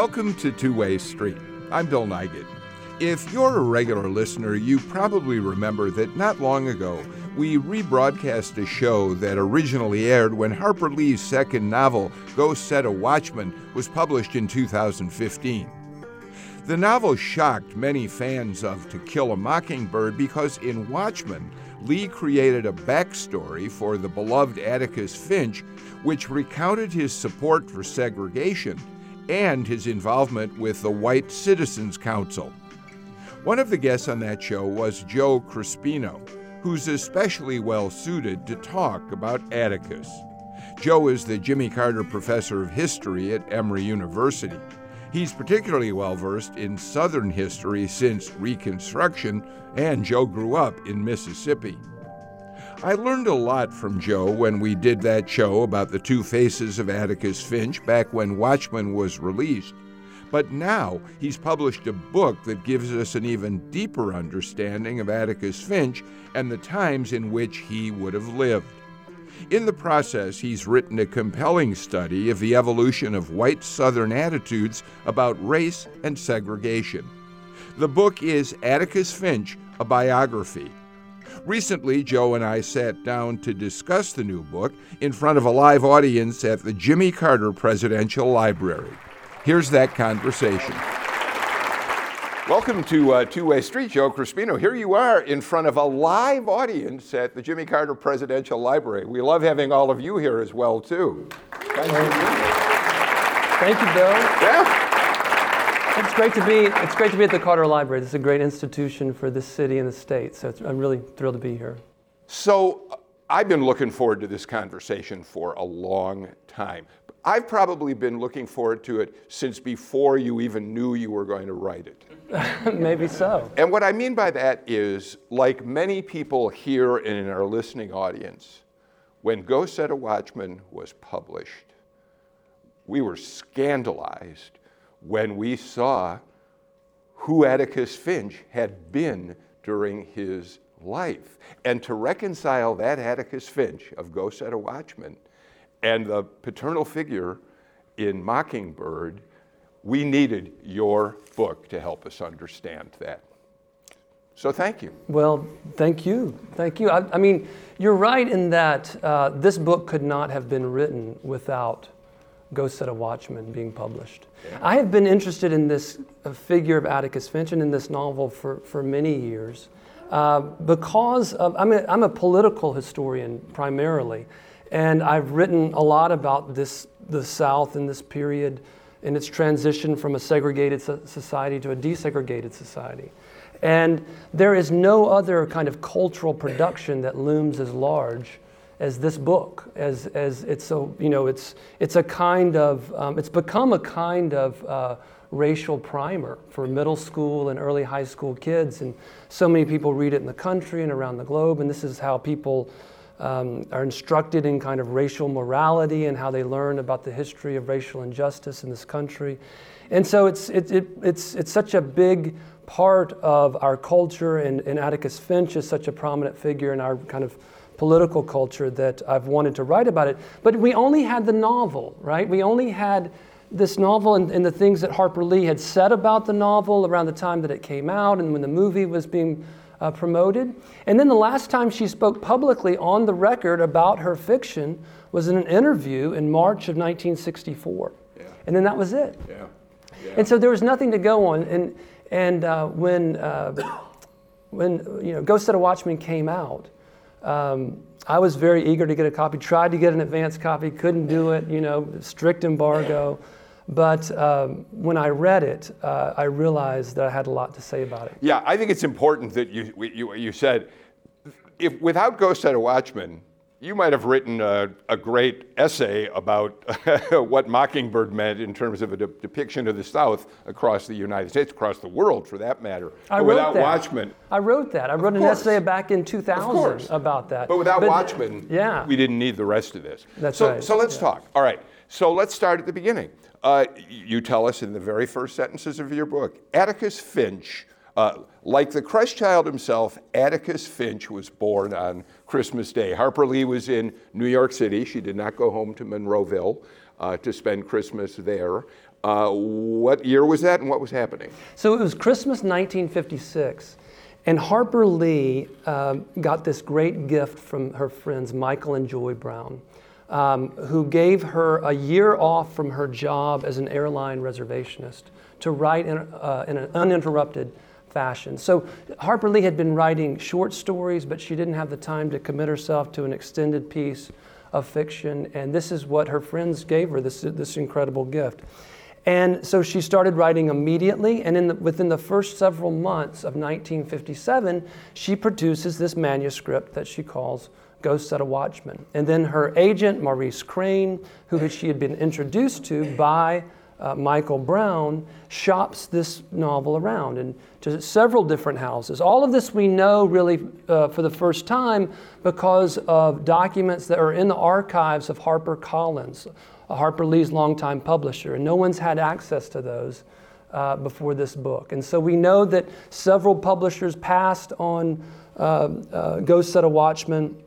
Welcome to Two Way Street. I'm Bill Nigut. If you're a regular listener, you probably remember that not long ago we rebroadcast a show that originally aired when Harper Lee's second novel, Go Set a Watchman, was published in 2015. The novel shocked many fans of To Kill a Mockingbird because in Watchman, Lee created a backstory for the beloved Atticus Finch, which recounted his support for segregation and his involvement with the White Citizens Council. One of the guests on that show was Joe Crespino, who's especially well suited to talk about Atticus. Joe is the Jimmy Carter Professor of History at Emory University. He's particularly well versed in Southern history since Reconstruction, and Joe grew up in Mississippi. I learned a lot from Joe when we did that show about the two faces of Atticus Finch back when Watchman was released. But now he's published a book that gives us an even deeper understanding of Atticus Finch and the times in which he would have lived. In the process, he's written a compelling study of the evolution of white Southern attitudes about race and segregation. The book is Atticus Finch, a biography. Recently, Joe and I sat down to discuss the new book in front of a live audience at the Jimmy Carter Presidential Library. Here's that conversation. Welcome to uh, Two Way Street, Joe Crespino. Here you are in front of a live audience at the Jimmy Carter Presidential Library. We love having all of you here as well, too. Thank you. Thank you, Bill. Yeah. It's great to be. It's great to be at the Carter Library. This is a great institution for this city and the state. So I'm really thrilled to be here. So I've been looking forward to this conversation for a long time. I've probably been looking forward to it since before you even knew you were going to write it. Maybe so. And what I mean by that is, like many people here and in our listening audience, when Go Set a Watchman was published, we were scandalized when we saw who Atticus Finch had been during his life. And to reconcile that Atticus Finch of Go Set a Watchman and the paternal figure in Mockingbird we needed your book to help us understand that. So thank you. Well, thank you. Thank you. I, I mean, you're right in that uh, this book could not have been written without Go Set a Watchman being published. I have been interested in this uh, figure of Atticus Finch and in this novel for, for many years uh, because of, I'm a, I'm a political historian primarily, and I've written a lot about this, the South in this period in its transition from a segregated society to a desegregated society. And there is no other kind of cultural production that looms as large as this book, as, as it's so, you know, it's, it's a kind of, um, it's become a kind of uh, racial primer for middle school and early high school kids. And so many people read it in the country and around the globe, and this is how people um, are instructed in kind of racial morality and how they learn about the history of racial injustice in this country. And so it's, it, it, it's, it's such a big part of our culture, and, and Atticus Finch is such a prominent figure in our kind of political culture that I've wanted to write about it. But we only had the novel, right? We only had this novel and, and, the things that Harper Lee had said about the novel around the time that it came out and when the movie was being uh, promoted. And then the last time she spoke publicly on the record about her fiction was in an interview in March of 1964. Yeah. And then that was it. Yeah. yeah. And so there was nothing to go on. And, and uh, when, uh, when you know, Go Set a Watchman came out, um, I was very eager to get a copy, tried to get an advance copy, couldn't do it, you know, strict embargo. But um, when I read it, uh, I realized that I had a lot to say about it. Yeah, I think it's important that you, you, you said, if without Go Set a Watchman, you might have written a, a great essay about what Mockingbird meant in terms of a de- depiction of the South across the United States, across the world for that matter. I wrote without that. Watchman. I wrote that. I wrote an essay back in 2000 about that. But without but, Watchman, yeah. we didn't need the rest of this. That's so, right. So let's yeah. talk. All right. So let's start at the beginning. Uh, you tell us in the very first sentences of your book Atticus Finch, uh, like the Christ child himself, Atticus Finch was born on Christmas Day. Harper Lee was in New York City. She did not go home to Monroeville. uh, to spend Christmas there. Uh, what year was that and what was happening? So it was Christmas 1956. And Harper Lee um, got this great gift from her friends, Michael and Joy Brown, um, who gave her a year off from her job as an airline reservationist to write in, uh, in an uninterrupted fashion. So Harper Lee had been writing short stories, but she didn't have the time to commit herself to an extended piece of fiction. And this is what her friends gave her this, this incredible gift. And so she started writing immediately, and the, within the first several months of 1957, she produces this manuscript that she calls Go Set a Watchman. And then her agent, Maurice Crain, who she had been introduced to by uh, Michael Brown, shops this novel around and to several different houses. All of this we know really uh, for the first time because of documents that are in the archives of Harper Collins Harper Lee's longtime publisher, and no one's had access to those uh, before this book. And so we know that several publishers passed on uh, uh, Go Set a Watchman.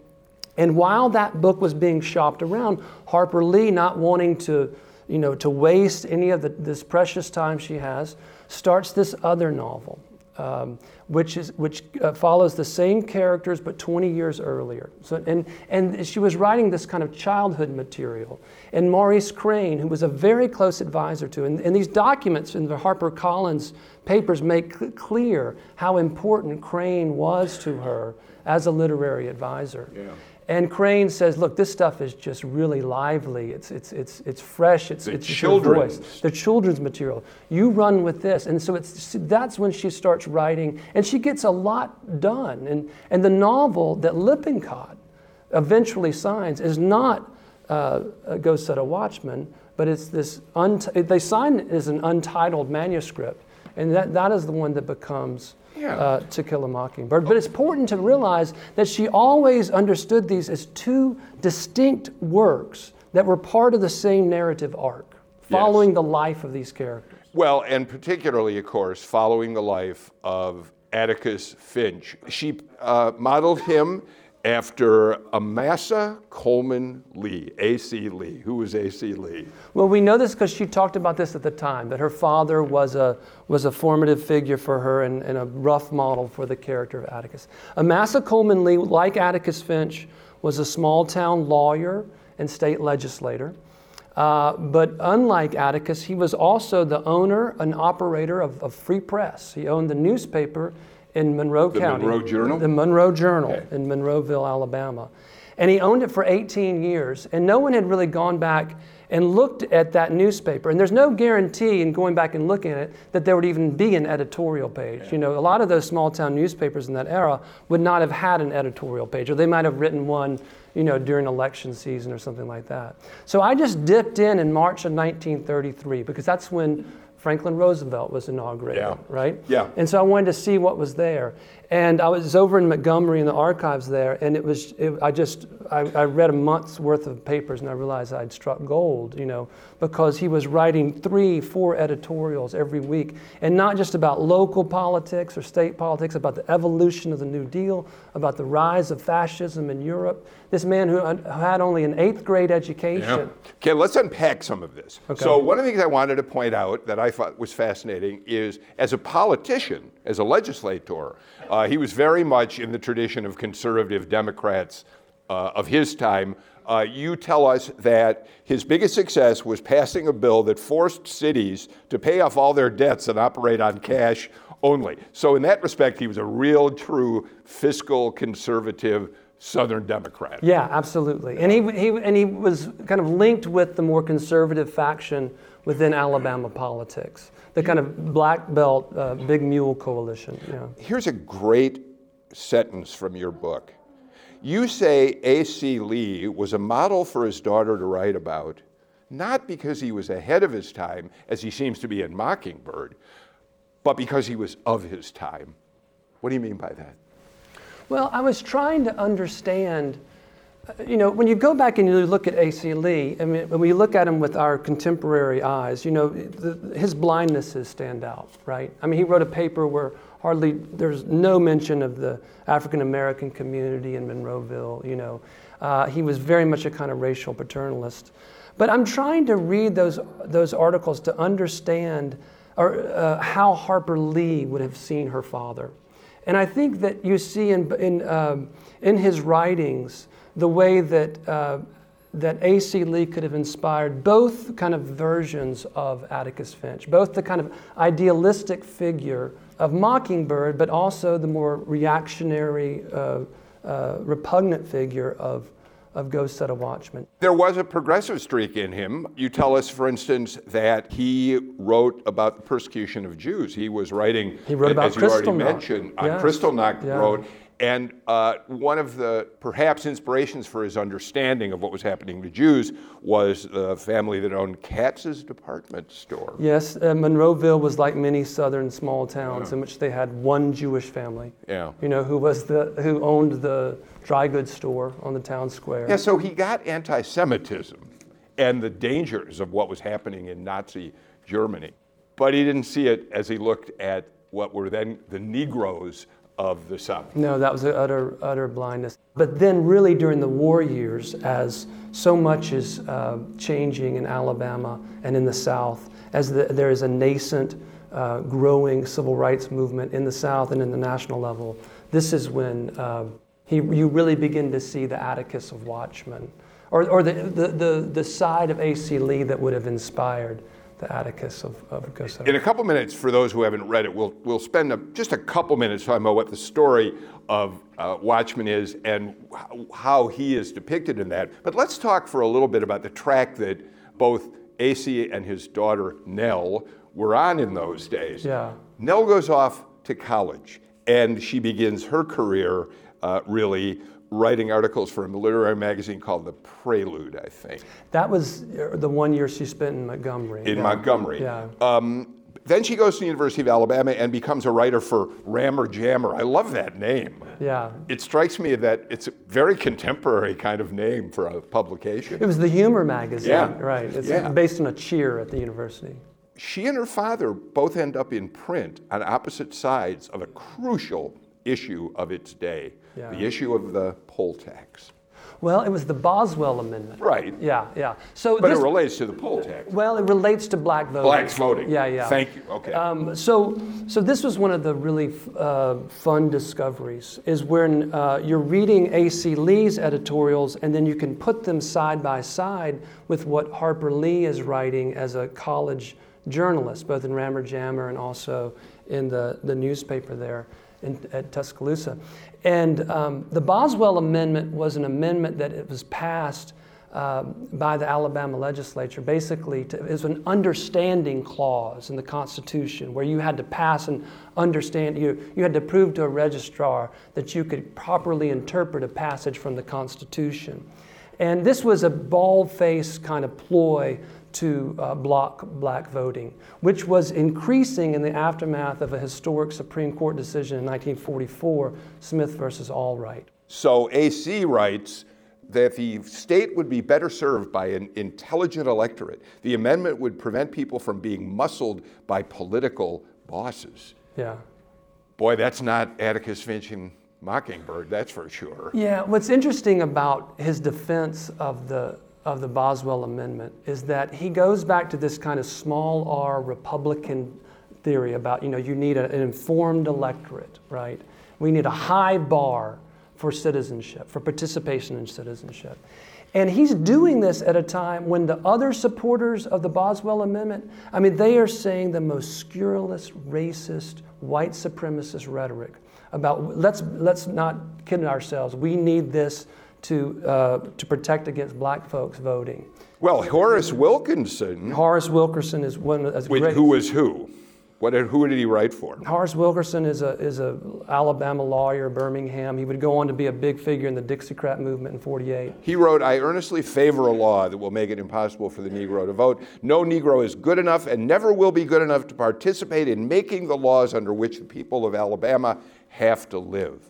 And while that book was being shopped around, Harper Lee, not wanting to, you know, to waste any of the, this precious time she has, starts this other novel um, which, is, which uh, follows the same characters but 20 years earlier. So, and, and she was writing this kind of childhood material. And Maurice Crain, who was a very close advisor to, and, and these documents in the HarperCollins papers make cl- clear how important Crain was to her as a literary advisor. Yeah. And Crain says, look, this stuff is just really lively. It's, it's, it's, it's fresh. It's, the it's children's. voice. The children's material. You run with this. And so it's, that's when she starts writing. And she gets a lot done. And, and the novel that Lippincott eventually signs is not uh, Go Set a Watchman, but it's this, unt- they sign it as an untitled manuscript. And that, that is the one that becomes yeah. uh, To Kill a Mockingbird. But it's important to realize that she always understood these as two distinct works that were part of the same narrative arc, following yes. the life of these characters. Well, and particularly, of course, following the life of Atticus Finch. She uh, modeled him after Amasa Coleman Lee, A.C. Lee. Who was A.C. Lee? Well, we know this because she talked about this at the time, that her father was a, was a formative figure for her and, and a rough model for the character of Atticus. Amasa Coleman Lee, like Atticus Finch, was a small town lawyer and state legislator. Uh, but unlike Atticus, he was also the owner and operator of, of Free Press. He owned the newspaper in Monroe the County. Monroe Journal? The Monroe Journal okay. in Monroeville, Alabama. And he owned it for 18 years, and no one had really gone back and looked at that newspaper. And there's no guarantee in going back and looking at it that there would even be an editorial page. Yeah. You know, a lot of those small town newspapers in that era would not have had an editorial page, or they might have written one, you know, during election season or something like that. So I just dipped in in March of 1933 because that's when Franklin Roosevelt was inaugurated, yeah. right? Yeah. And so I wanted to see what was there. And I was over in Montgomery in the archives there, and it was, it, I just, I, I, read a month's worth of papers and I realized I'd struck gold, you know, because he was writing three, four editorials every week, and not just about local politics or state politics, about the evolution of the New Deal, about the rise of fascism in Europe. This man who had only an eighth grade education. Yeah. Okay, let's unpack some of this. Okay. So, one of the things I wanted to point out that I thought was fascinating is as a politician, as a legislator, uh, he was very much in the tradition of conservative Democrats uh, of his time. Uh, you tell us that his biggest success was passing a bill that forced cities to pay off all their debts and operate on cash only. So, in that respect, he was a real, true fiscal conservative Southern Democrat. Yeah, absolutely. And he, he, and he was kind of linked with the more conservative faction within Alabama politics the kind of black belt uh, big mule coalition. Yeah. Here's a great sentence from your book. You say A.C. Lee was a model for his daughter to write about, not because he was ahead of his time, as he seems to be in Mockingbird, but because he was of his time. What do you mean by that? Well, I was trying to understand you know, when you go back and you look at A.C. Lee, I mean, when we look at him with our contemporary eyes, you know, the, his blindnesses stand out, right? I mean, he wrote a paper where hardly there's no mention of the African American community in Monroeville. You know, uh, he was very much a kind of racial paternalist. But I'm trying to read those, those articles to understand or, uh, how Harper Lee would have seen her father. And I think that you see in, in, um, in his writings the way that, uh, that A.C. Lee could have inspired both kind of versions of Atticus Finch, both the kind of idealistic figure of Mockingbird, but also the more reactionary, uh, uh, repugnant figure of of Go Set a Watchman. There was a progressive streak in him. You tell us, for instance, that he wrote about the persecution of Jews. He was writing, he wrote about as you already mentioned, on yes. Kristallnacht yeah. wrote and uh, one of the perhaps inspirations for his understanding of what was happening to Jews was the family that owned Katz's department store. Yes, uh, Monroeville was like many southern small towns yeah. in which they had one Jewish family. Yeah. You know, who was the who owned the dry goods store on the town square. Yeah, so he got anti-Semitism and the dangers of what was happening in Nazi Germany, but he didn't see it as he looked at what were then the Negroes of the South. No, that was utter, utter blindness. But then, really, during the war years, as so much is uh, changing in Alabama and in the South, as the, there is a nascent, uh, growing civil rights movement in the South and in the national level, this is when uh, he, you really begin to see the Atticus of Watchman, or, or the, the, the, the side of A.C. Lee that would have inspired the Atticus of, of Go Set. In a couple minutes, for those who haven't read it, we'll, we'll spend a, just a couple minutes talking about what the story of uh, Watchman is and how he is depicted in that. But let's talk for a little bit about the track that both AC and his daughter Nell were on in those days. Yeah. Nell goes off to college and she begins her career uh, really writing articles for a literary magazine called The Prelude, I think. That was uh, the one year she spent in Montgomery. In yeah. Montgomery. Yeah. Um, then she goes to the University of Alabama and becomes a writer for Rammer Jammer. I love that name. Yeah. It strikes me that it's a very contemporary kind of name for a publication. It was the humor magazine, yeah. right? It's yeah. based on a cheer at the university. She and her father both end up in print on opposite sides of a crucial issue of its day yeah. the issue of the poll tax. Well, it was the Boswell Amendment. Right. Yeah, yeah. So, but this, it relates to the poll tax. Well, it relates to black voting. Blacks voting. Yeah, yeah. Thank you. Okay. Um, so, so this was one of the really uh, fun discoveries. Is when uh, you're reading A.C. Lee's editorials, and then you can put them side by side with what Harper Lee is writing as a college journalist, both in Rammer Jammer and also in the, the newspaper there in, at Tuscaloosa. And um, the Boswell Amendment was an amendment that it was passed uh, by the Alabama legislature. Basically, to, it was an understanding clause in the Constitution where you had to pass and understand, you, you had to prove to a registrar that you could properly interpret a passage from the Constitution. And this was a bald faced kind of ploy to uh, block black voting, which was increasing in the aftermath of a historic Supreme Court decision in 1944, Smith versus Allwright. So AC writes that the state would be better served by an intelligent electorate. The amendment would prevent people from being muscled by political bosses. Yeah. Boy, that's not Atticus Finch and Mockingbird, that's for sure. Yeah, what's interesting about his defense of the of the Boswell Amendment is that he goes back to this kind of small r Republican theory about, you know, you need a, an informed electorate, right? We need a high bar for citizenship, for participation in citizenship. And he's doing this at a time when the other supporters of the Boswell Amendment, I mean, they are saying the most scurrilous, racist, white supremacist rhetoric about let's, let's not kid ourselves. We need this to, uh, to protect against black folks voting. Well, Horace Wilkinson. Horace Wilkinson is one of great. Who was who? What did, who did he write for? Horace Wilkinson is a is a Alabama lawyer, Birmingham. He would go on to be a big figure in the Dixiecrat movement in '48. He wrote, "I earnestly favor a law that will make it impossible for the Negro to vote. No Negro is good enough and never will be good enough to participate in making the laws under which the people of Alabama have to live."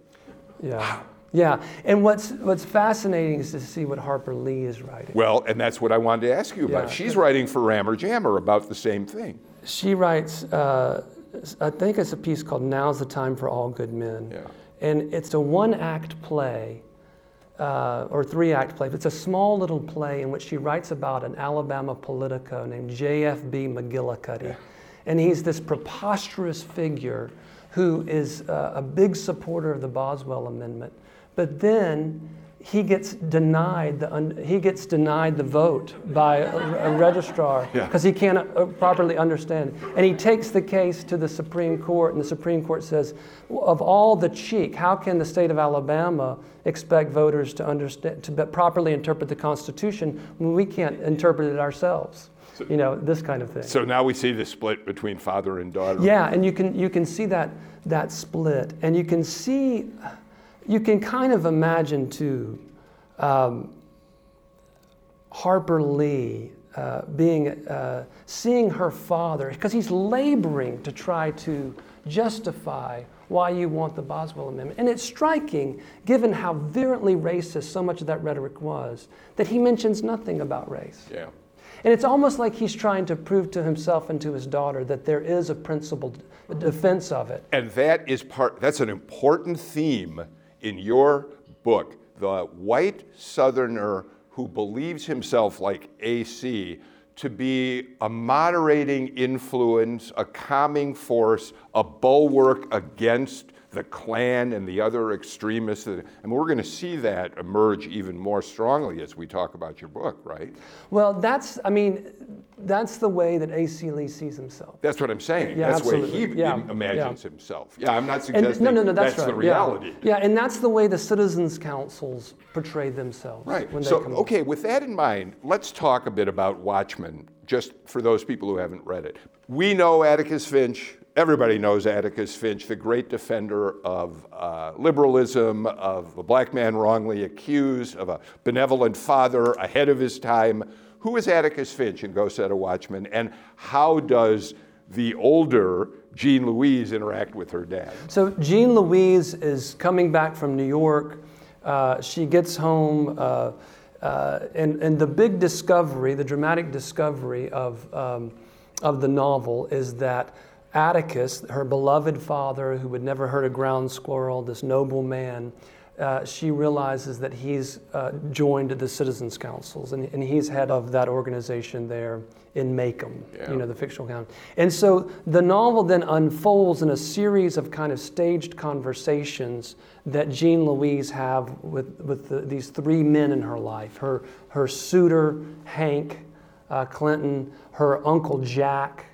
Yeah. Yeah, and what's what's fascinating is to see what Harper Lee is writing. Well, and that's what I wanted to ask you about. Yeah. She's writing for Rammer Jammer about the same thing. She writes, uh, I think it's a piece called "Now's the Time for All Good Men," yeah. and it's a one-act play uh, or three act play. It's a small little play in which she writes about an Alabama politico named J.F.B. McGillicuddy. And he's this preposterous figure who is uh, a big supporter of the Boswell Amendment. But then he gets denied the un- he gets denied the vote by a, a registrar because yeah. he can't uh, properly understand. And he takes the case to the supreme court and the supreme court says of all the cheek how can the state of alabama expect voters to understand to properly interpret the constitution when we can't interpret it ourselves? So, you know this kind of thing. So now we see the split between father and daughter. Yeah and you can you can see that that split. And you can see you can kind of imagine too um, Harper Lee uh, being uh, seeing her father because he's laboring to try to justify why you want the Boswell Amendment. And it's striking, given how virulently racist so much of that rhetoric was, that he mentions nothing about race. Yeah. And it's almost like he's trying to prove to himself and to his daughter that there is a principled defense of it. And that is part that's an important theme in your book, the white Southerner who believes himself like AC to be a moderating influence, a calming force, a bulwark against the Klan and the other extremists. And we're going to see that emerge even more strongly as we talk about your book, right? Well, that's, I mean, that's the way that A.C. Lee sees himself. That's what I'm saying. Yeah, that's absolutely. the way he yeah, imagines yeah. himself. Yeah, I'm not suggesting and, no, no, no, that's, that's right. the reality. Yeah. yeah, and that's the way the citizens' councils portray themselves. Right. so, okay, with that in mind, let's talk a bit about Watchman, just for those people who haven't read it. We know Atticus Finch everybody knows Atticus Finch, the great defender of uh, liberalism, of a black man wrongly accused, of a benevolent father ahead of his time. Who is Atticus Finch in Go Set a Watchman, and how does the older Jean Louise interact with her dad? So, Jean Louise is coming back from New York. Uh, she gets home. Uh, uh, and, and the big discovery, the dramatic discovery of, um, of the novel is that Atticus, her beloved father, who had never hurt a ground squirrel, this noble man, uh, she realizes that he's uh, joined the Citizens Councils, and, and, he's head of that organization there in Maycomb, yeah. you know, the fictional town. And so the novel then unfolds in a series of kind of staged conversations that Jean Louise have with, with the, these three men in her life her, her suitor, Hank uh, Clinton, her uncle Jack,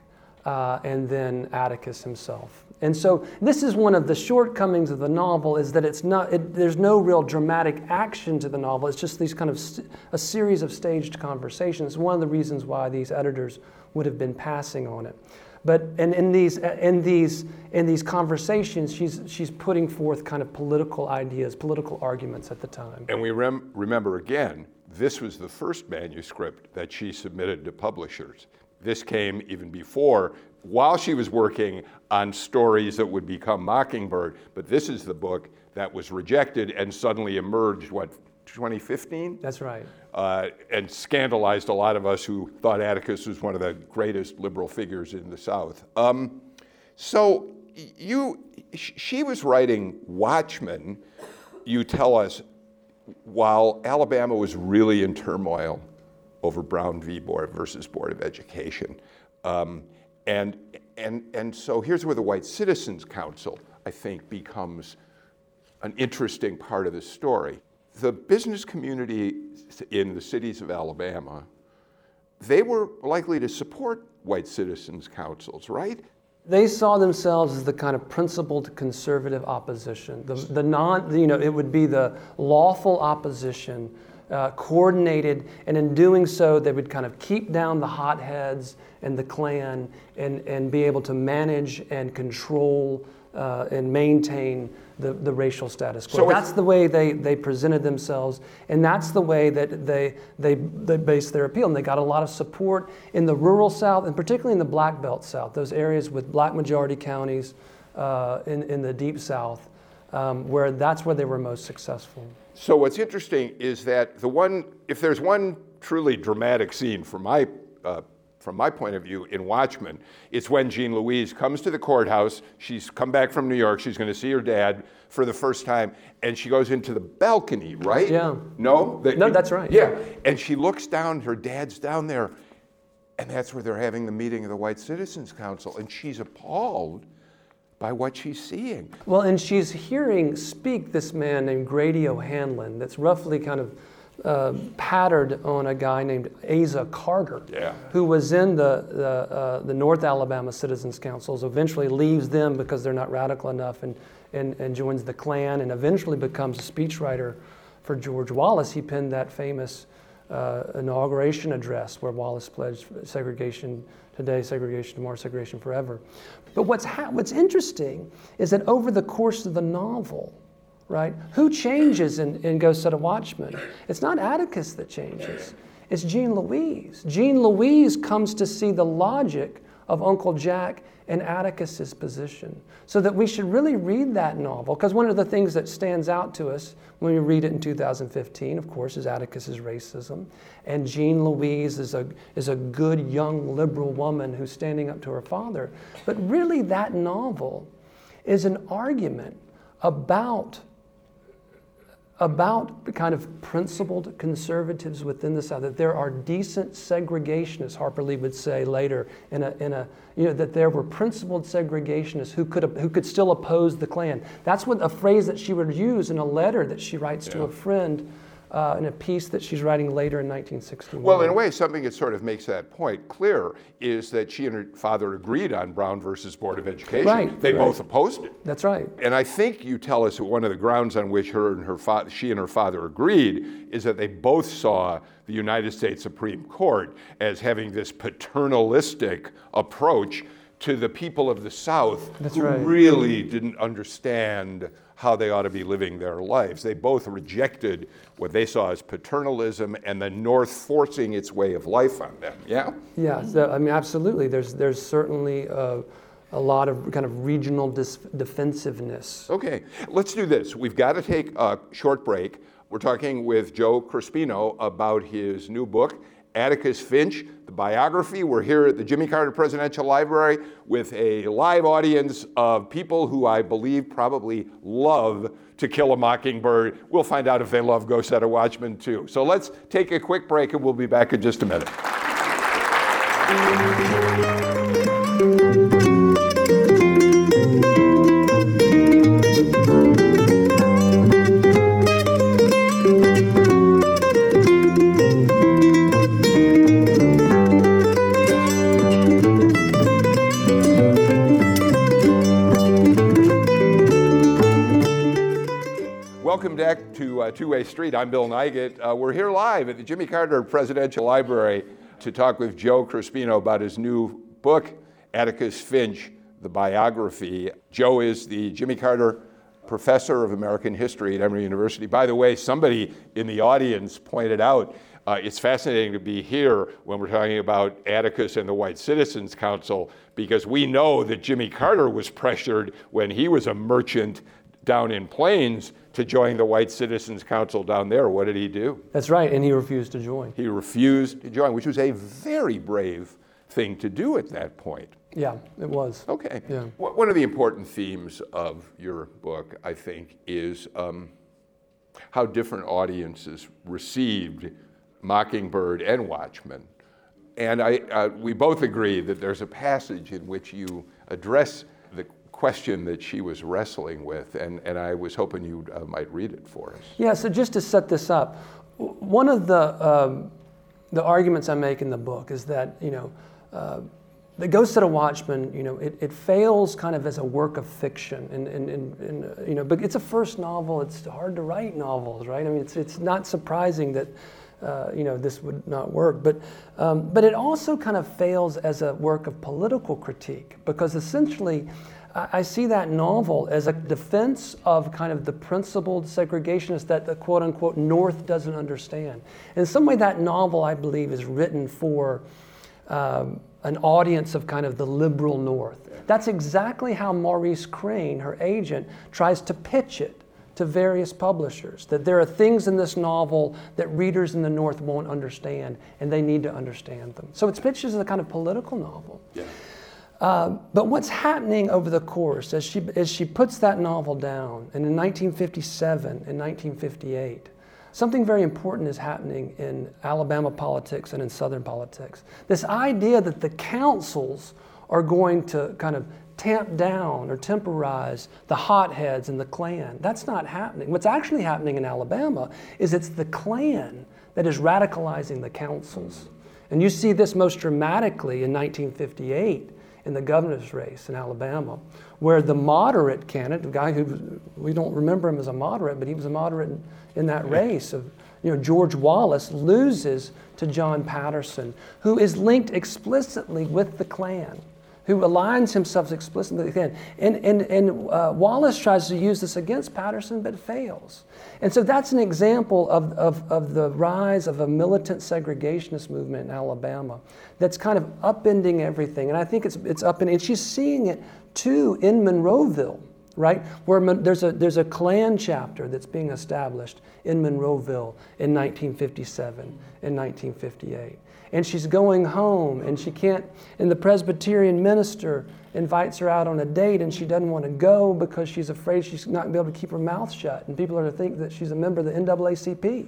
uh, and then Atticus himself. And so this is one of the shortcomings of the novel is that it's not it, there's no real dramatic action to the novel. It's just these kind of st- a series of staged conversations. One of the reasons why these editors would have been passing on it. But and in these in these in these conversations, she's she's putting forth kind of political ideas, political arguments at the time. And we rem- remember again, this was the first manuscript that she submitted to publishers. This came even before, while she was working on stories that would become Mockingbird. But this is the book that was rejected and suddenly emerged, what, 2015? That's right. Uh, and scandalized a lot of us who thought Atticus was one of the greatest liberal figures in the South. Um, so you, she was writing Watchman, you tell us, while Alabama was really in turmoil over Brown v. Board versus Board of Education. Um, and, and, and so here's where the White Citizens Council, I think, becomes an interesting part of the story. The business community in the cities of Alabama, they were likely to support white citizens councils, right? They saw themselves as the kind of principled conservative opposition. The, the non, you know, it would be the lawful opposition uh, coordinated, and in doing so, they would kind of keep down the hotheads and the Klan and, and be able to manage and control uh, and maintain the, the racial status quo. So that's the way they, they presented themselves, and that's the way that they, they, they based their appeal. And they got a lot of support in the rural South, and particularly in the Black Belt South, those areas with black majority counties uh, in, in the Deep South, um, where that's where they were most successful. So what's interesting is that the one, if there's one truly dramatic scene from my uh, from my point of view, in Watchman. It's when Jean Louise comes to the courthouse. She's come back from New York. She's going to see her dad for the first time, and she goes into the balcony, right? Yeah. No? The, no, that's right. Yeah. And she looks down, her dad's down there, and that's where they're having the meeting of the White Citizens Council, and she's appalled by what she's seeing. Well, and she's hearing speak this man named Grady O'Hanlon that's roughly kind of uh, patterned on a guy named Asa Carter, yeah. who was in the, the, uh, the North Alabama Citizens Councils, eventually leaves them because they're not radical enough and, and, and joins the Klan and eventually becomes a speechwriter for George Wallace. He penned that famous uh, inauguration address where Wallace pledged segregation today, segregation tomorrow, segregation forever. But what's, ha- what's interesting is that over the course of the novel, right, who changes in, in Go Set a Watchman? It's not Atticus that changes, it's Jean Louise. Jean Louise comes to see the logic of Uncle Jack and Atticus's position. So that we should really read that novel, because one of the things that stands out to us when we read it in 2015, of course, is Atticus's racism. And Jean Louise is a, is a good young liberal woman who's standing up to her father. But really, that novel is an argument about about the kind of principled conservatives within the South, that there are decent segregationists, Harper Lee would say later, in a, in a, you know, that there were principled segregationists who could, who could still oppose the Klan. That's what a phrase that she would use in a letter that she writes yeah. to a friend uh, in a piece that she's writing later in 1961. Well, in a way, something that sort of makes that point clear is that she and her father agreed on Brown versus Board of Education. Right. They right. both opposed it. That's right. And I think you tell us that one of the grounds on which her and her fa- she and her father agreed is that they both saw the United States Supreme Court as having this paternalistic approach to the people of the South That's who right. really didn't understand how they ought to be living their lives. They both rejected what they saw as paternalism and the North forcing its way of life on them. Yeah? Yeah, so, I mean, absolutely. There's, there's certainly a, a lot of kind of regional dis- defensiveness. Okay, let's do this. We've got to take a short break. We're talking with Joe Crespino about his new book, Atticus Finch, the biography. We're here at the Jimmy Carter Presidential Library with a live audience of people who I believe probably love To Kill a Mockingbird. We'll find out if they love Go Set a Watchman too. So let's take a quick break and we'll be back in just a minute. Two Way Street. I'm Bill Nigut. Uh, we're here live at the Jimmy Carter Presidential Library to talk with Joe Crespino about his new book, Atticus Finch, the biography. Joe is the Jimmy Carter Professor of American History at Emory University. By the way, somebody in the audience pointed out uh, it's fascinating to be here when we're talking about Atticus and the White Citizens Council because we know that Jimmy Carter was pressured when he was a merchant down in Plains to join the White Citizens Council down there. What did he do? That's right, and he refused to join. He refused to join, which was a very brave thing to do at that point. Yeah, it was. Okay. Yeah. One of the important themes of your book, I think, is um, how different audiences received Mockingbird and Watchman. And I, uh, we both agree that there's a passage in which you address question that she was wrestling with, and, and I was hoping you uh, might read it for us. Yeah, so just to set this up, one of the, um, the arguments I make in the book is that, you know, uh, the Go Set a Watchman, you know, it, it fails kind of as a work of fiction. And, and, and, and, you know, but it's a first novel. It's hard to write novels, right? I mean, it's, it's not surprising that, uh, you know, this would not work. But, um, but it also kind of fails as a work of political critique because essentially, I see that novel as a defense of kind of the principled segregationists that the quote unquote North doesn't understand. In some way, that novel, I believe, is written for um, an audience of kind of the liberal North. That's exactly how Maurice Crain, her agent, tries to pitch it to various publishers that there are things in this novel that readers in the North won't understand, and they need to understand them. So it's pitched as a kind of political novel. Yeah. Uh, but what's happening over the course as she, as she puts that novel down, and in 1957 and 1958, something very important is happening in Alabama politics and in Southern politics. This idea that the councils are going to kind of tamp down or temporize the hotheads and the Klan. That's not happening. What's actually happening in Alabama is it's the Klan that is radicalizing the councils. And you see this most dramatically in 1958 in the governor's race in Alabama, where the moderate candidate, the guy who we don't remember him as a moderate, but he was a moderate in, in that race of you know, George Wallace loses to John Patterson, who is linked explicitly with the Klan who aligns himself explicitly with the And, and, and uh, Wallace tries to use this against Patterson, but fails. And so that's an example of, of, of the rise of a militant segregationist movement in Alabama that's kind of upending everything. And I think it's, it's upending, and she's seeing it too in Monroeville right? Where there's a, there's a Klan chapter that's being established in Monroeville in 1957 and 1958 and she's going home and she can't and the presbyterian minister invites her out on a date and she doesn't want to go because she's afraid she's not going to be able to keep her mouth shut and people are to think that she's a member of the naacp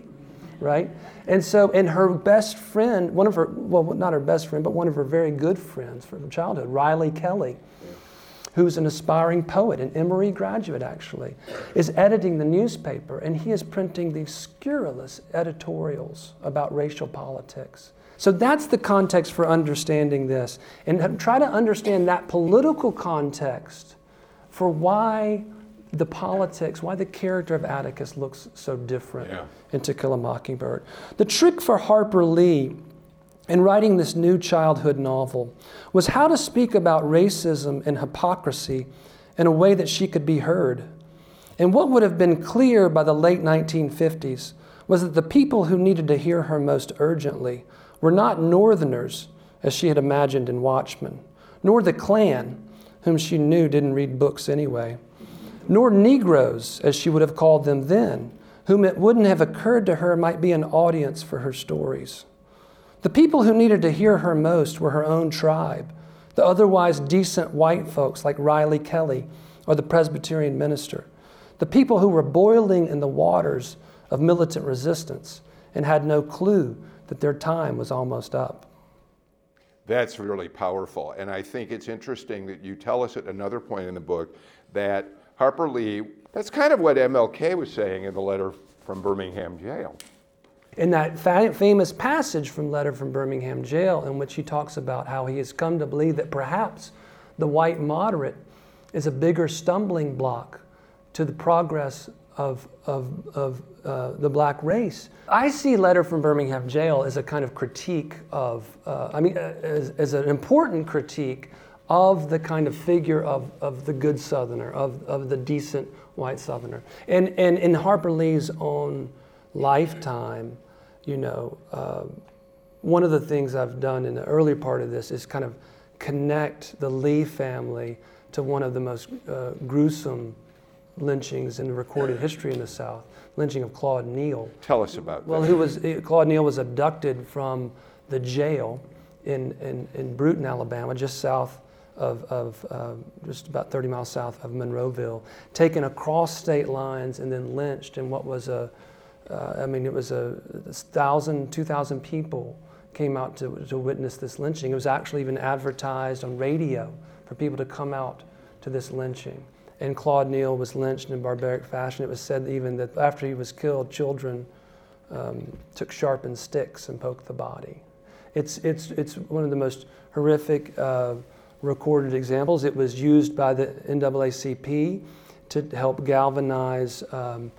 right and so and her best friend one of her well not her best friend but one of her very good friends from childhood riley kelly who's an aspiring poet, an Emory graduate actually, is editing the newspaper and he is printing these scurrilous editorials about racial politics. So that's the context for understanding this. And try to understand that political context for why the politics, why the character of Atticus looks so different yeah. in To Kill a Mockingbird. The trick for Harper Lee in writing this new childhood novel was how to speak about racism and hypocrisy in a way that she could be heard. And what would have been clear by the late 1950s was that the people who needed to hear her most urgently were not Northerners, as she had imagined in Watchman, nor the Klan, whom she knew didn't read books anyway, nor Negroes, as she would have called them then, whom it wouldn't have occurred to her might be an audience for her stories. The people who needed to hear her most were her own tribe, the otherwise decent white folks like Riley Kelly or the Presbyterian minister, the people who were boiling in the waters of militant resistance and had no clue that their time was almost up. That's really powerful. And I think it's interesting that you tell us at another point in the book that Harper Lee, that's kind of what MLK was saying in the letter from Birmingham jail. In that fa- famous passage from Letter from Birmingham Jail, in which he talks about how he has come to believe that perhaps the white moderate is a bigger stumbling block to the progress of, of, of uh, the black race. I see Letter from Birmingham Jail as a kind of critique of, uh, I mean, uh, as, as, an important critique of the kind of figure of, of the good Southerner, of, of the decent white Southerner. And, and in Harper Lee's own lifetime, you know, uh, one of the things I've done in the early part of this is kind of connect the Lee family to one of the most uh, gruesome lynchings in recorded history in the South, lynching of Claude Neal. Tell us about well, that. Well, was Claude Neal was abducted from the jail in, in, in Brewton, Alabama, just south of, of uh, just about 30 miles south of Monroeville, taken across state lines and then lynched in what was a, uh, I mean, it was a, a thousand, two thousand people came out to, to witness this lynching. It was actually even advertised on radio for people to come out to this lynching and Claude Neal was lynched in barbaric fashion. It was said even that after he was killed, children um, took sharpened sticks and poked the body. It's, it's, it's one of the most horrific uh, recorded examples. It was used by the NAACP to help galvanize um,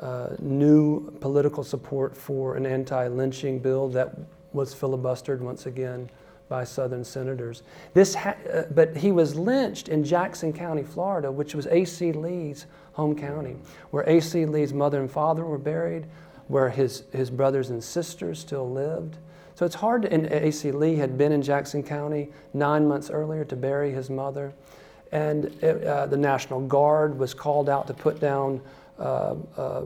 uh, new political support for an anti lynching bill that was filibustered once again by Southern senators. This ha- uh, but he was lynched in Jackson County, Florida, which was A.C. Lee's home county, where A.C. Lee's mother and father were buried, where his, his brothers and sisters still lived. So it's hard to, and A.C. Lee had been in Jackson County nine months earlier to bury his mother. And it, uh, the National Guard was called out to put down uh, uh,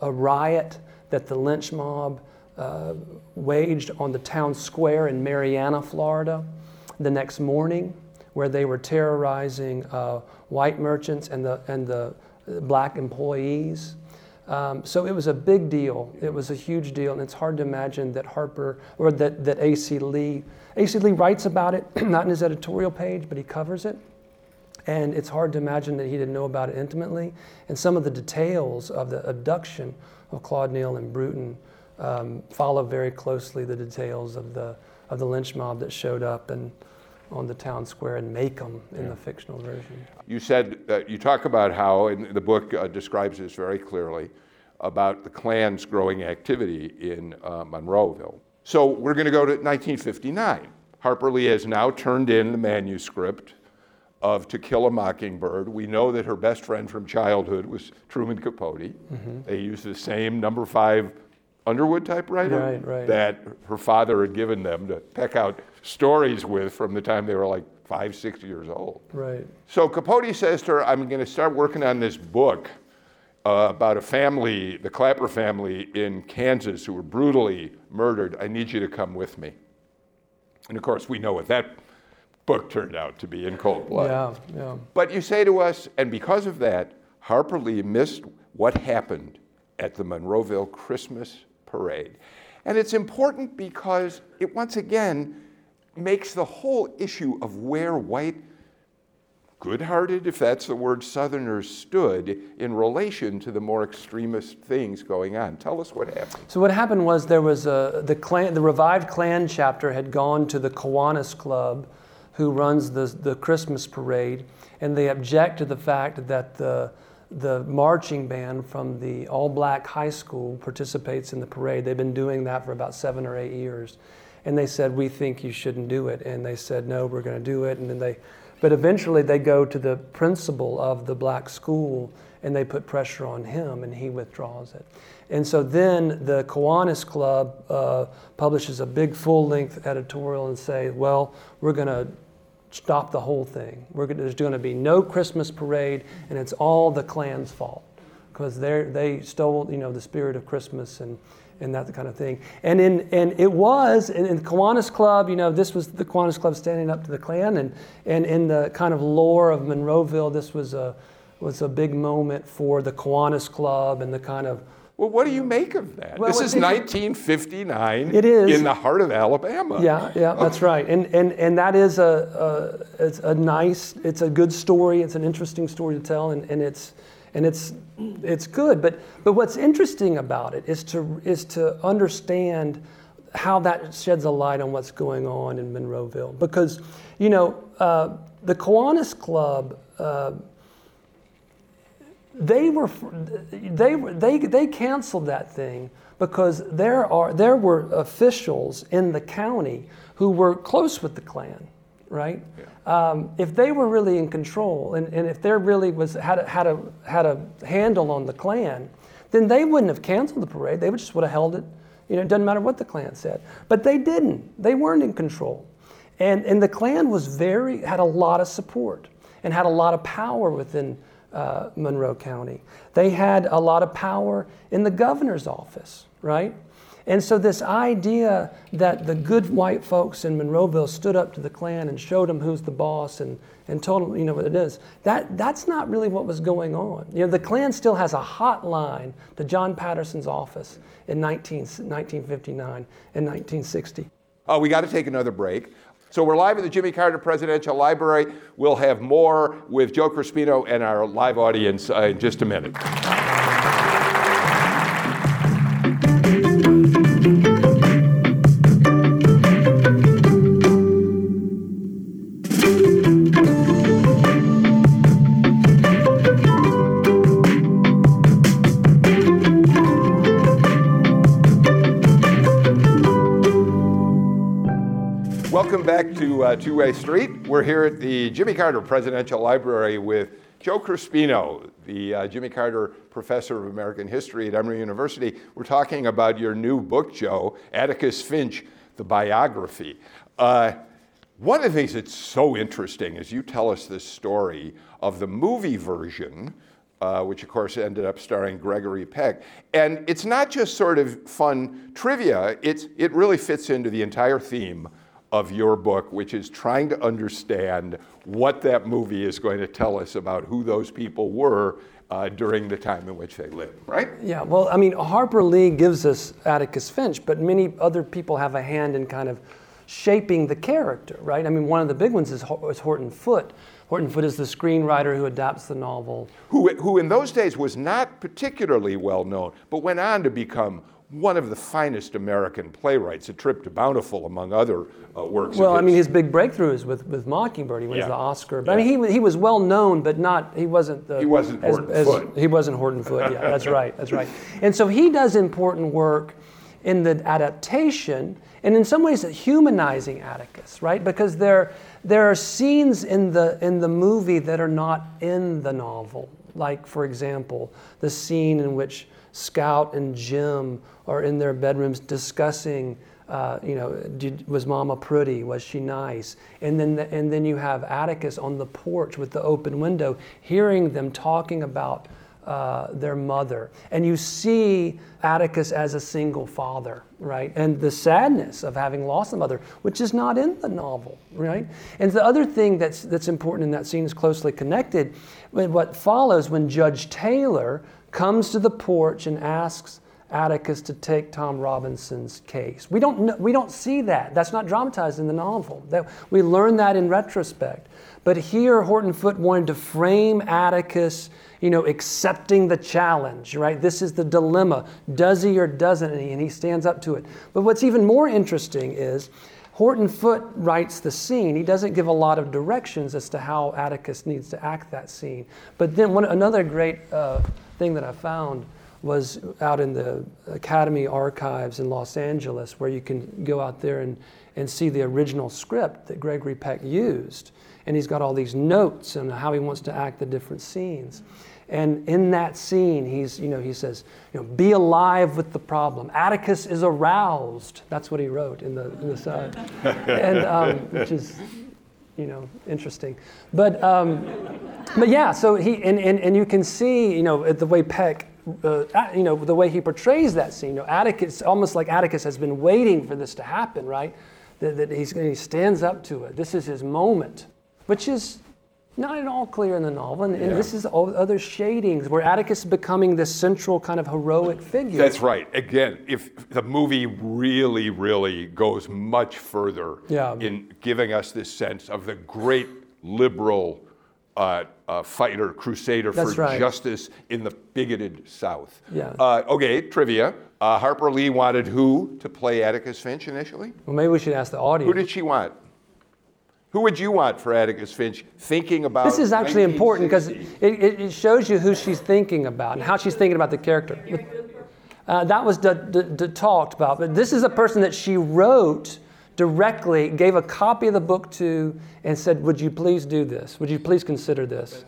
a riot that the lynch mob uh, waged on the town square in Marianna, Florida, the next morning, where they were terrorizing uh, white merchants and the, and the black employees. Um, so it was a big deal. It was a huge deal, and it's hard to imagine that Harper or that, that A.C. Lee, A.C. Lee writes about it, not in his editorial page, but he covers it. And it's hard to imagine that he didn't know about it intimately. And some of the details of the abduction of Claude Neal and Brewton um, follow very closely the details of the, of the lynch mob that showed up and on the town square in Maycomb in yeah. the fictional version. You said that you talk about how, and the book uh, describes this very clearly, about the Klan's growing activity in uh, Monroeville. So we're going to go to 1959. Harper Lee has now turned in the manuscript of To Kill a Mockingbird. We know that her best friend from childhood was Truman Capote. Mm-hmm. They used the same number five Underwood typewriter right, right. that her father had given them to peck out stories with from the time they were like five, six years old. Right. So Capote says to her, I'm going to start working on this book uh, about a family, the Clutter family in Kansas, who were brutally murdered. I need you to come with me. And of course, we know what that book turned out to be in cold blood. Yeah, yeah. But you say to us, and because of that, Harper Lee missed what happened at the Monroeville Christmas parade. And it's important because it once again makes the whole issue of where white, good hearted, if that's the word, Southerners stood in relation to the more extremist things going on. Tell us what happened. So, what happened was there was a, the, Klan, the revived Klan chapter had gone to the Kiwanis Club, who runs the, the Christmas parade, and they object to the fact that the the marching band from the all black high school participates in the parade. They've been doing that for about seven or eight years. And they said, We think you shouldn't do it. And they said, No, we're going to do it. And then they, but eventually they go to the principal of the black school and they put pressure on him and he withdraws it. And so then the Kiwanis Club uh, publishes a big full length editorial and say, Well, we're going to stop the whole thing. We're, there's going to be no Christmas parade, and it's all the Klan's fault because they stole, you know, the spirit of Christmas and, and that kind of thing. And in and it was in, in the Kiwanis Club, you know, this was the Kiwanis Club standing up to the Klan, and and in the kind of lore of Monroeville, this was a was a big moment for the Kiwanis Club and the kind of well, what do you make of that? Well, this is 1959 it is. in the heart of Alabama. Yeah, yeah, that's right. And, and, and that is a, a, it's a nice, it's a good story. It's an interesting story to tell, and, and, it's, and it's, it's good. But, but what's interesting about it is to, is to understand how that sheds a light on what's going on in Monroeville. Because, you know, uh, the Kiwanis Club, uh, they were they they they canceled that thing because there are there were officials in the county who were close with the Klan, right? Yeah. Um, if they were really in control and, and if there really was had a, had a had a handle on the Klan, then they wouldn't have canceled the parade. They would just would have held it. You know, it doesn't matter what the Klan said. But they didn't. They weren't in control. And and the Klan was very had a lot of support and had a lot of power within uh, Monroe County. They had a lot of power in the governor's office, right? And so, this idea that the good white folks in Monroeville stood up to the Klan and showed them who's the boss and, and told them, you know, what it is, that, that's not really what was going on. You know, the Klan still has a hotline to John Patterson's office in 19, 1959 and 1960. Oh, we got to take another break. So we're live at the Jimmy Carter Presidential Library. We'll have more with Joe Crespino and our live audience uh, in just a minute. Two Way Street. We're here at the Jimmy Carter Presidential Library with Joe Crespino, the uh, Jimmy Carter Professor of American History at Emory University. We're talking about your new book, Joe, Atticus Finch, the biography. Uh, one of the things that's so interesting is you tell us this story of the movie version uh, which of course ended up starring Gregory Peck. And it's not just sort of fun trivia, it's, it really fits into the entire theme of your book, which is trying to understand what that movie is going to tell us about who those people were uh, during the time in which they lived, right? Yeah, well, I mean, Harper Lee gives us Atticus Finch, but many other people have a hand in kind of shaping the character, right? I mean, one of the big ones is, is Horton Foote. Horton Foote is the screenwriter who adapts the novel. Who, who in those days was not particularly well known, but went on to become one of the finest American playwrights, A Trip to Bountiful, among other uh, works. Well, I mean, his big breakthrough is with, with Mockingbird. He wins yeah. the Oscar. But yeah. I mean, he, he was well known, but not he wasn't the he wasn't as, Horton as, Foote. He wasn't Horton Foote. Yeah, that's right. That's right. And so he does important work in the adaptation, and in some ways, humanizing Atticus, right? Because there there are scenes in the in the movie that are not in the novel. Like, for example, the scene in which Scout and Jem are in their bedrooms discussing, uh, you know, did, was Mama pretty? Was she nice? And then, the, and then you have Atticus on the porch with the open window, hearing them talking about uh, their mother. And you see Atticus as a single father, right? And the sadness of having lost a mother, which is not in the novel, right? And the other thing that's, that's important in that scene is closely connected. With what follows when Judge Taylor comes to the porch and asks Atticus to take Tom Robinson's case. We don't, know, we don't see that. That's not dramatized in the novel. That, we learn that in retrospect. But here, Horton Foote wanted to frame Atticus, you know, accepting the challenge, right? This is the dilemma. Does he or doesn't he? And he stands up to it. But what's even more interesting is Horton Foote writes the scene. He doesn't give a lot of directions as to how Atticus needs to act that scene. But then one, another great uh, thing that I found was out in the Academy archives in Los Angeles, where you can go out there and, and see the original script that Gregory Peck used. And he's got all these notes and how he wants to act the different scenes. And in that scene, he's, you know, he says, you know, be alive with the problem. Atticus is aroused. That's what he wrote in the, in the side. and, um, which is, you know, interesting. But, um, but yeah, so he, and, and, and you can see, you know, the way Peck, uh, you know, the way he portrays that scene. You know, Atticus, almost like Atticus has been waiting for this to happen, right? That, that he's, he stands up to it. This is his moment, which is not at all clear in the novel. And, yeah. and, this is all other shadings where Atticus is becoming this central kind of heroic figure. That's right. Again, if the movie really, really goes much further yeah. in giving us this sense of the great liberal uh, uh, fighter, crusader That's for right. justice in the bigoted South. Yeah. Uh, okay, trivia. Uh, Harper Lee wanted who to play Atticus Finch initially? Well, maybe we should ask the audience. Who did she want? Who would you want for Atticus Finch thinking about? This is actually important because it, it, shows you who she's thinking about and how she's thinking about the character. Uh, that was d- d- d- talked about, but this is a person that she wrote directly, gave a copy of the book to, and said, Would you please do this? Would you please consider this?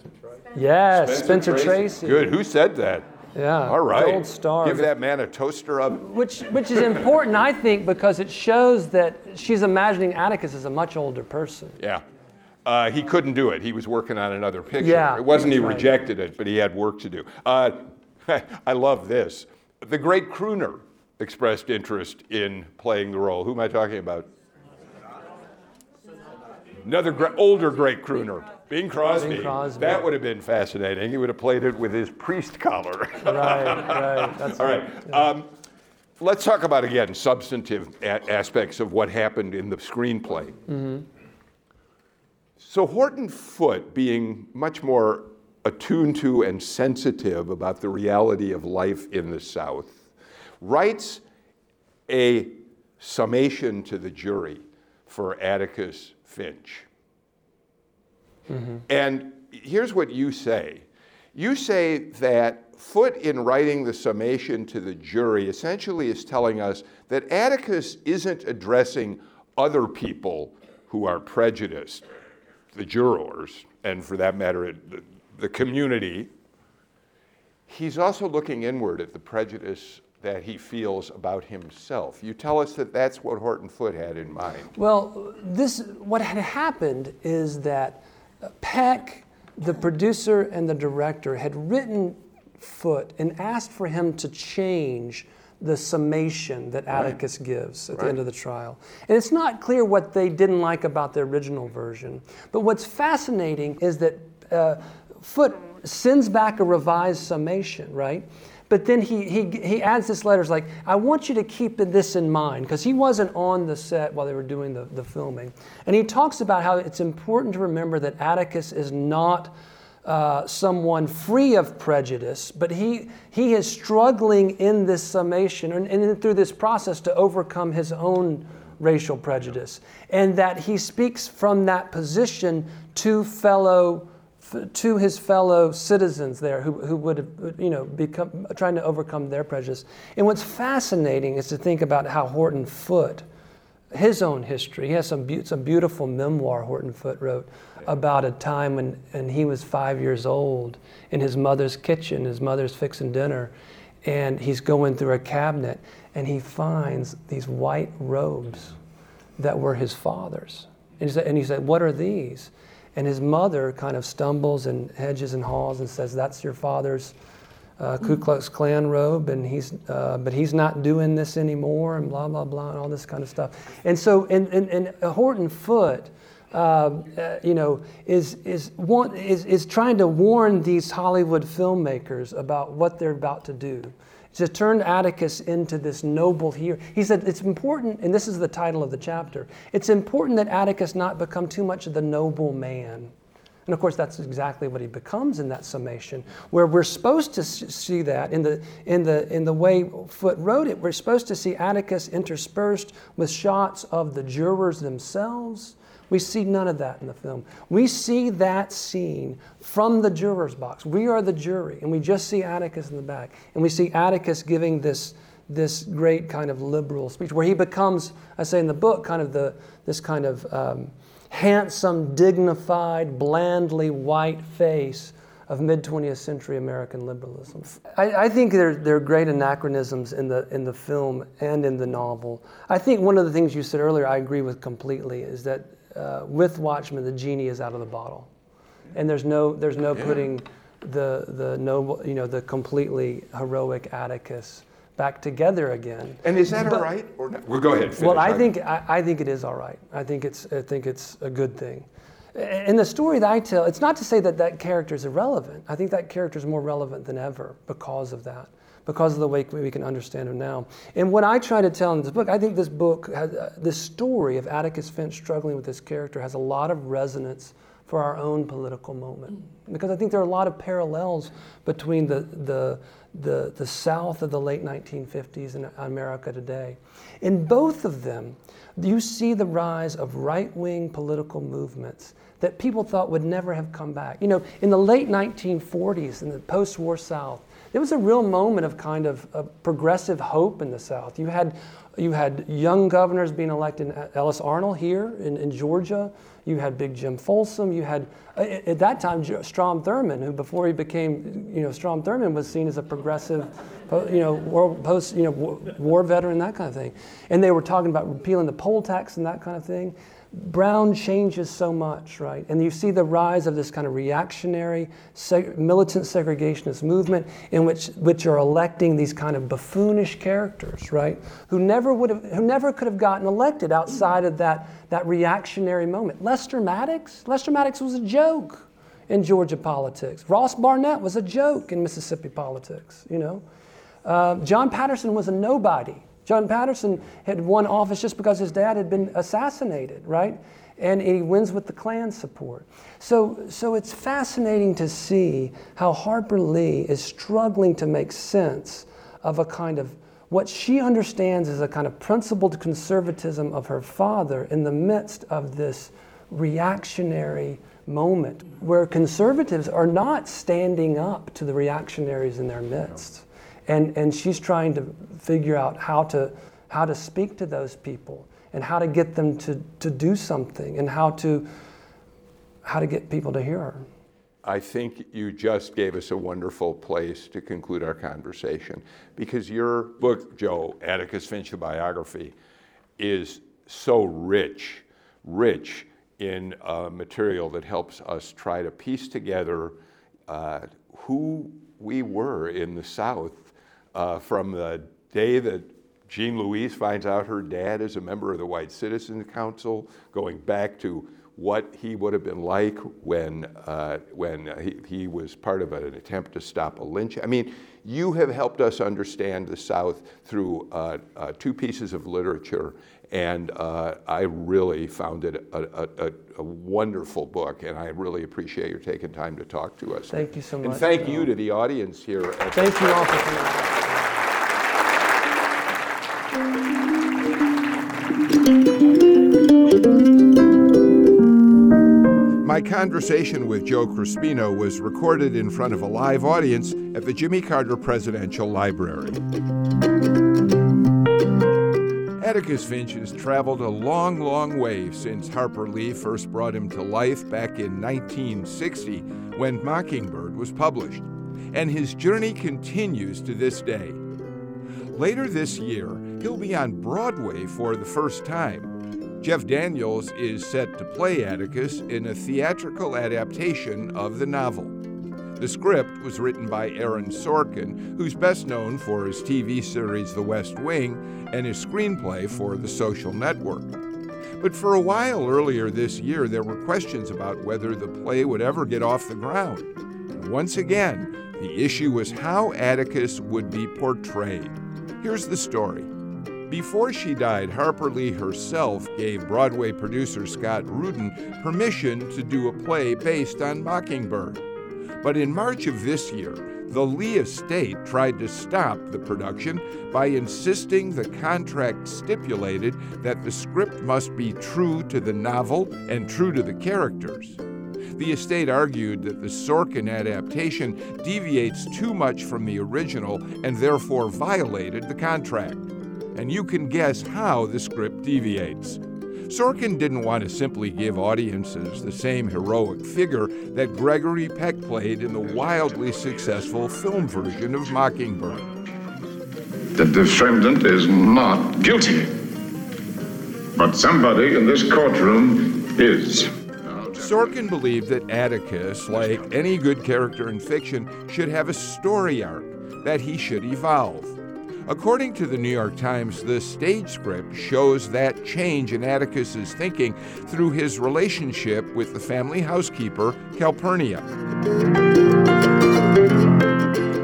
Yes, Spencer, Spencer Tracy. Tracy. Good. Who said that? Yeah. All right. Gold star. Give that man a toaster up. Which, which is important, I think, because it shows that she's imagining Atticus as a much older person. Yeah. Uh, he couldn't do it. He was working on another picture. Yeah, it wasn't he right. rejected it, but he had work to do. Uh, I love this. The great crooner expressed interest in playing the role. Who am I talking about? Another older great crooner. Bing Crosby. Bing Crosby. That would have been fascinating. He would have played it with his priest collar. right, right. That's All right. Yeah. Um, let's talk about again substantive a- aspects of what happened in the screenplay. Mm-hmm. So Horton Foote, being much more attuned to and sensitive about the reality of life in the South, writes a summation to the jury for Atticus Finch. Mm-hmm. And here's what you say you say that Foote, in writing the summation to the jury, essentially is telling us that Atticus isn't addressing other people who are prejudiced, the jurors, and for that matter, the, the community. He's also looking inward at the prejudice that he feels about himself. You tell us that that's what Horton Foote had in mind. Well, this what had happened is that Peck the producer and the director had written Foote and asked for him to change the summation that Atticus right. gives at right. the end of the trial. And it's not clear what they didn't like about the original version. But what's fascinating is that uh, Foote sends back a revised summation, right? But then he, he, he adds this letter, it's like, I want you to keep this in mind, because he wasn't on the set while they were doing the, the filming. And he talks about how it's important to remember that Atticus is not uh, someone free of prejudice, but he, he is struggling in this summation and, and through this process to overcome his own racial prejudice. And that he speaks from that position to fellow to his fellow citizens there who, who would have, you know, become, trying to overcome their prejudice. And what's fascinating is to think about how Horton Foote, his own history, he has some, be- some beautiful memoir Horton Foote wrote about a time when, when he was five years old in his mother's kitchen, his mother's fixing dinner, and he's going through a cabinet and he finds these white robes that were his father's. And he said, and he said What are these? And his mother kind of stumbles and hedges and haws and says, That's your father's uh, Ku Klux Klan robe, and he's, uh, but he's not doing this anymore, and blah, blah, blah, and all this kind of stuff. And so, and, and, and Horton Foote, uh, uh, you know, is, is, want, is, is trying to warn these Hollywood filmmakers about what they're about to do to turn Atticus into this noble hero. He said it's important, and this is the title of the chapter it's important that Atticus not become too much of the noble man. And of course, that's exactly what he becomes in that summation, where we're supposed to see that in the, in the, in the way Foote wrote it. We're supposed to see Atticus interspersed with shots of the jurors themselves we see none of that in the film. We see that scene from the juror's box. We are the jury, and we just see Atticus in the back. And we see Atticus giving this, this great kind of liberal speech where he becomes, I say in the book, kind of the, this kind of um, handsome, dignified, blandly white face of mid 20th century American liberalism. I, I, think there, there are great anachronisms in the, in the film and in the novel. I think one of the things you said earlier, I agree with completely, is that uh, with Watchman, the genie is out of the bottle, and there's no there's no yeah. putting the the noble you know the completely heroic Atticus back together again. And is that but, all right or not? Well, go ahead. Finish. Well, I think I, I, think it is all right. I think it's I think it's a good thing. In the story that I tell, it's not to say that that character is irrelevant. I think that character is more relevant than ever because of that because of the way we can understand him now. And what I try to tell in this book, I think this book, has, uh, this story of Atticus Finch struggling with this character has a lot of resonance for our own political moment. Because I think there are a lot of parallels between the, the, the, the South of the late 1950s and America today. In both of them, you see the rise of right wing political movements that people thought would never have come back. You know, in the late 1940s, in the post war South, it was a real moment of kind of uh, progressive hope in the South. You had, you had young governors being elected, uh, Ellis Arnall here in, in Georgia. You had Big Jim Folsom. You had, uh, at that time, Strom Thurmond, who before he became, you know, Strom Thurmond was seen as a progressive, you know, world post, you know, war veteran, that kind of thing. And they were talking about repealing the poll tax and that kind of thing. Brown changes so much, right? And you see the rise of this kind of reactionary, seg- militant segregationist movement in which, which are electing these kind of buffoonish characters, right? Who never would have, who never could have gotten elected outside of that, that reactionary moment. Lester Maddox, Lester Maddox was a joke in Georgia politics. Ross Barnett was a joke in Mississippi politics, you know. Uh, John Patterson was a nobody John Patterson had won office just because his dad had been assassinated, right? And he wins with the Klan support. So, so it's fascinating to see how Harper Lee is struggling to make sense of a kind of what she understands as a kind of principled conservatism of her father in the midst of this reactionary moment where conservatives are not standing up to the reactionaries in their midst and, and she's trying to figure out how to, how to speak to those people and how to get them to, to do something and how to, how to get people to hear her. I think you just gave us a wonderful place to conclude our conversation because your book, Joe, Atticus Finch, a biography, is so rich, rich in uh, material that helps us try to piece together uh, who we were in the South uh, from the day that Jean Louise finds out her dad is a member of the White Citizens Council, going back to what he would have been like when, uh, when he, he was part of an attempt to stop a lynch. I mean, you have helped us understand the South through uh, uh, two pieces of literature, and uh, I really found it a, a, a, wonderful book, and I really appreciate your taking time to talk to us. Thank you so much. And thank you to the audience here. thank you all for coming. My conversation with Joe Crespino was recorded in front of a live audience at the Jimmy Carter Presidential Library. Atticus Finch has traveled a long, long way since Harper Lee first brought him to life back in 1960 when Mockingbird was published, and his journey continues to this day. Later this year, he'll be on Broadway for the first time Jeff Daniels is set to play Atticus in a theatrical adaptation of the novel. The script was written by Aaron Sorkin, who's best known for his TV series The West Wing and his screenplay for The Social Network. But for a while earlier this year, there were questions about whether the play would ever get off the ground. Once again, the issue was how Atticus would be portrayed. Here's the story. Before she died, Harper Lee herself gave Broadway producer Scott Rudin permission to do a play based on Mockingbird. But in March of this year, the Lee estate tried to stop the production by insisting the contract stipulated that the script must be true to the novel and true to the characters. The estate argued that the Sorkin adaptation deviates too much from the original and therefore violated the contract and you can guess how the script deviates. Sorkin didn't want to simply give audiences the same heroic figure that Gregory Peck played in the wildly successful film version of Mockingbird. The defendant is not guilty. But somebody in this courtroom is. Sorkin believed that Atticus, like any good character in fiction, should have a story arc, that he should evolve. According to the New York Times, the stage script shows that change in Atticus's thinking through his relationship with the family housekeeper, Calpurnia.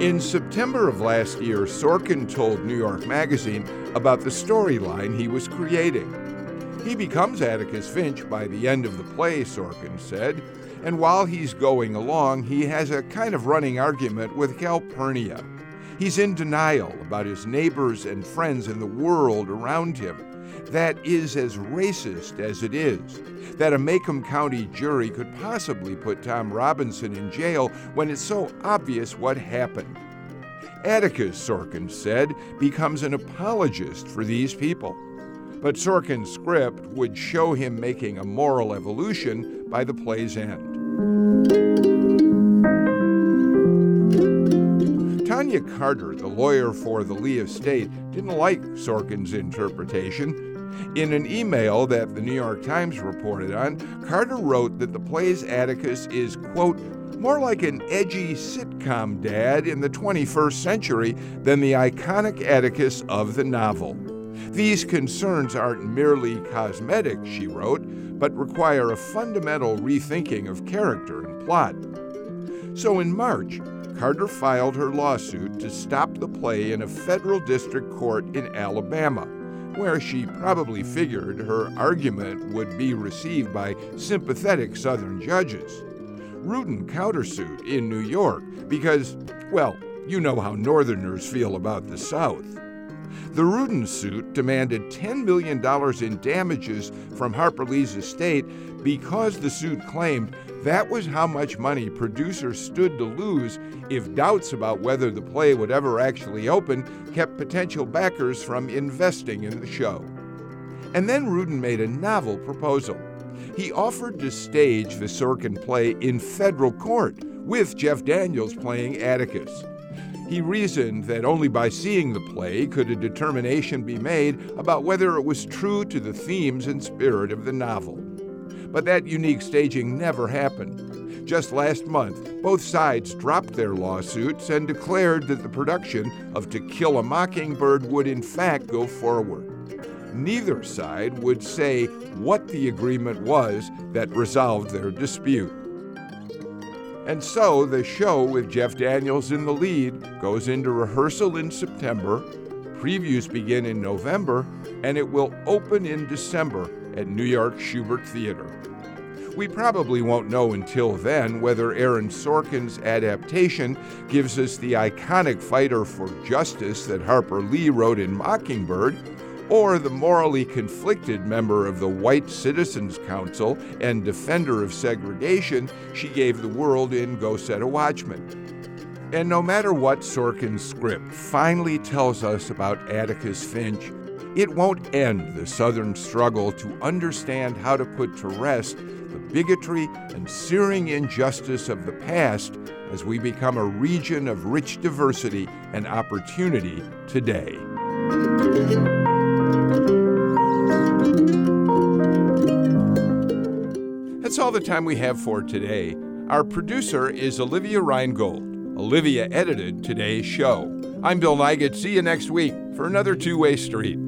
In September of last year, Sorkin told New York Magazine about the storyline he was creating. He becomes Atticus Finch by the end of the play, Sorkin said, and while he's going along, he has a kind of running argument with Calpurnia. He's in denial about his neighbors and friends and the world around him. That is as racist as it is. That a Maycomb County jury could possibly put Tom Robinson in jail when it's so obvious what happened. Atticus, Sorkin said, becomes an apologist for these people. But Sorkin's script would show him making a moral evolution by the play's end. Tonja Carter, the lawyer for the Lee estate, didn't like Sorkin's interpretation. In an email that the New York Times reported on, Carter wrote that the play's Atticus is, quote, more like an edgy sitcom dad in the 21st century than the iconic Atticus of the novel. These concerns aren't merely cosmetic, she wrote, but require a fundamental rethinking of character and plot. So in March, Carter filed her lawsuit to stop the play in a federal district court in Alabama, where she probably figured her argument would be received by sympathetic Southern judges. Rudin countersued in New York because, well, you know how Northerners feel about the South. The Rudin suit demanded $10 million in damages from Harper Lee's estate because the suit claimed that was how much money producers stood to lose if doubts about whether the play would ever actually open kept potential backers from investing in the show. And then Rudin made a novel proposal. He offered to stage the Sorkin play in federal court, with Jeff Daniels playing Atticus. He reasoned that only by seeing the play could a determination be made about whether it was true to the themes and spirit of the novel. But that unique staging never happened. Just last month, both sides dropped their lawsuits and declared that the production of To Kill a Mockingbird would in fact go forward. Neither side would say what the agreement was that resolved their dispute. And so the show with Jeff Daniels in the lead goes into rehearsal in September, previews begin in November, and it will open in December at New York Shubert Theater. We probably won't know until then whether Aaron Sorkin's adaptation gives us the iconic fighter for justice that Harper Lee wrote in Mockingbird, or the morally conflicted member of the White Citizens Council and defender of segregation she gave the world in Go Set a Watchman. And no matter what Sorkin's script finally tells us about Atticus Finch, it won't end the Southern struggle to understand how to put to rest the bigotry and searing injustice of the past as we become a region of rich diversity and opportunity today. That's all the time we have for today. Our producer is Olivia Reingold. Olivia edited today's show. I'm Bill Nigut. See you next week for another Two Way Street.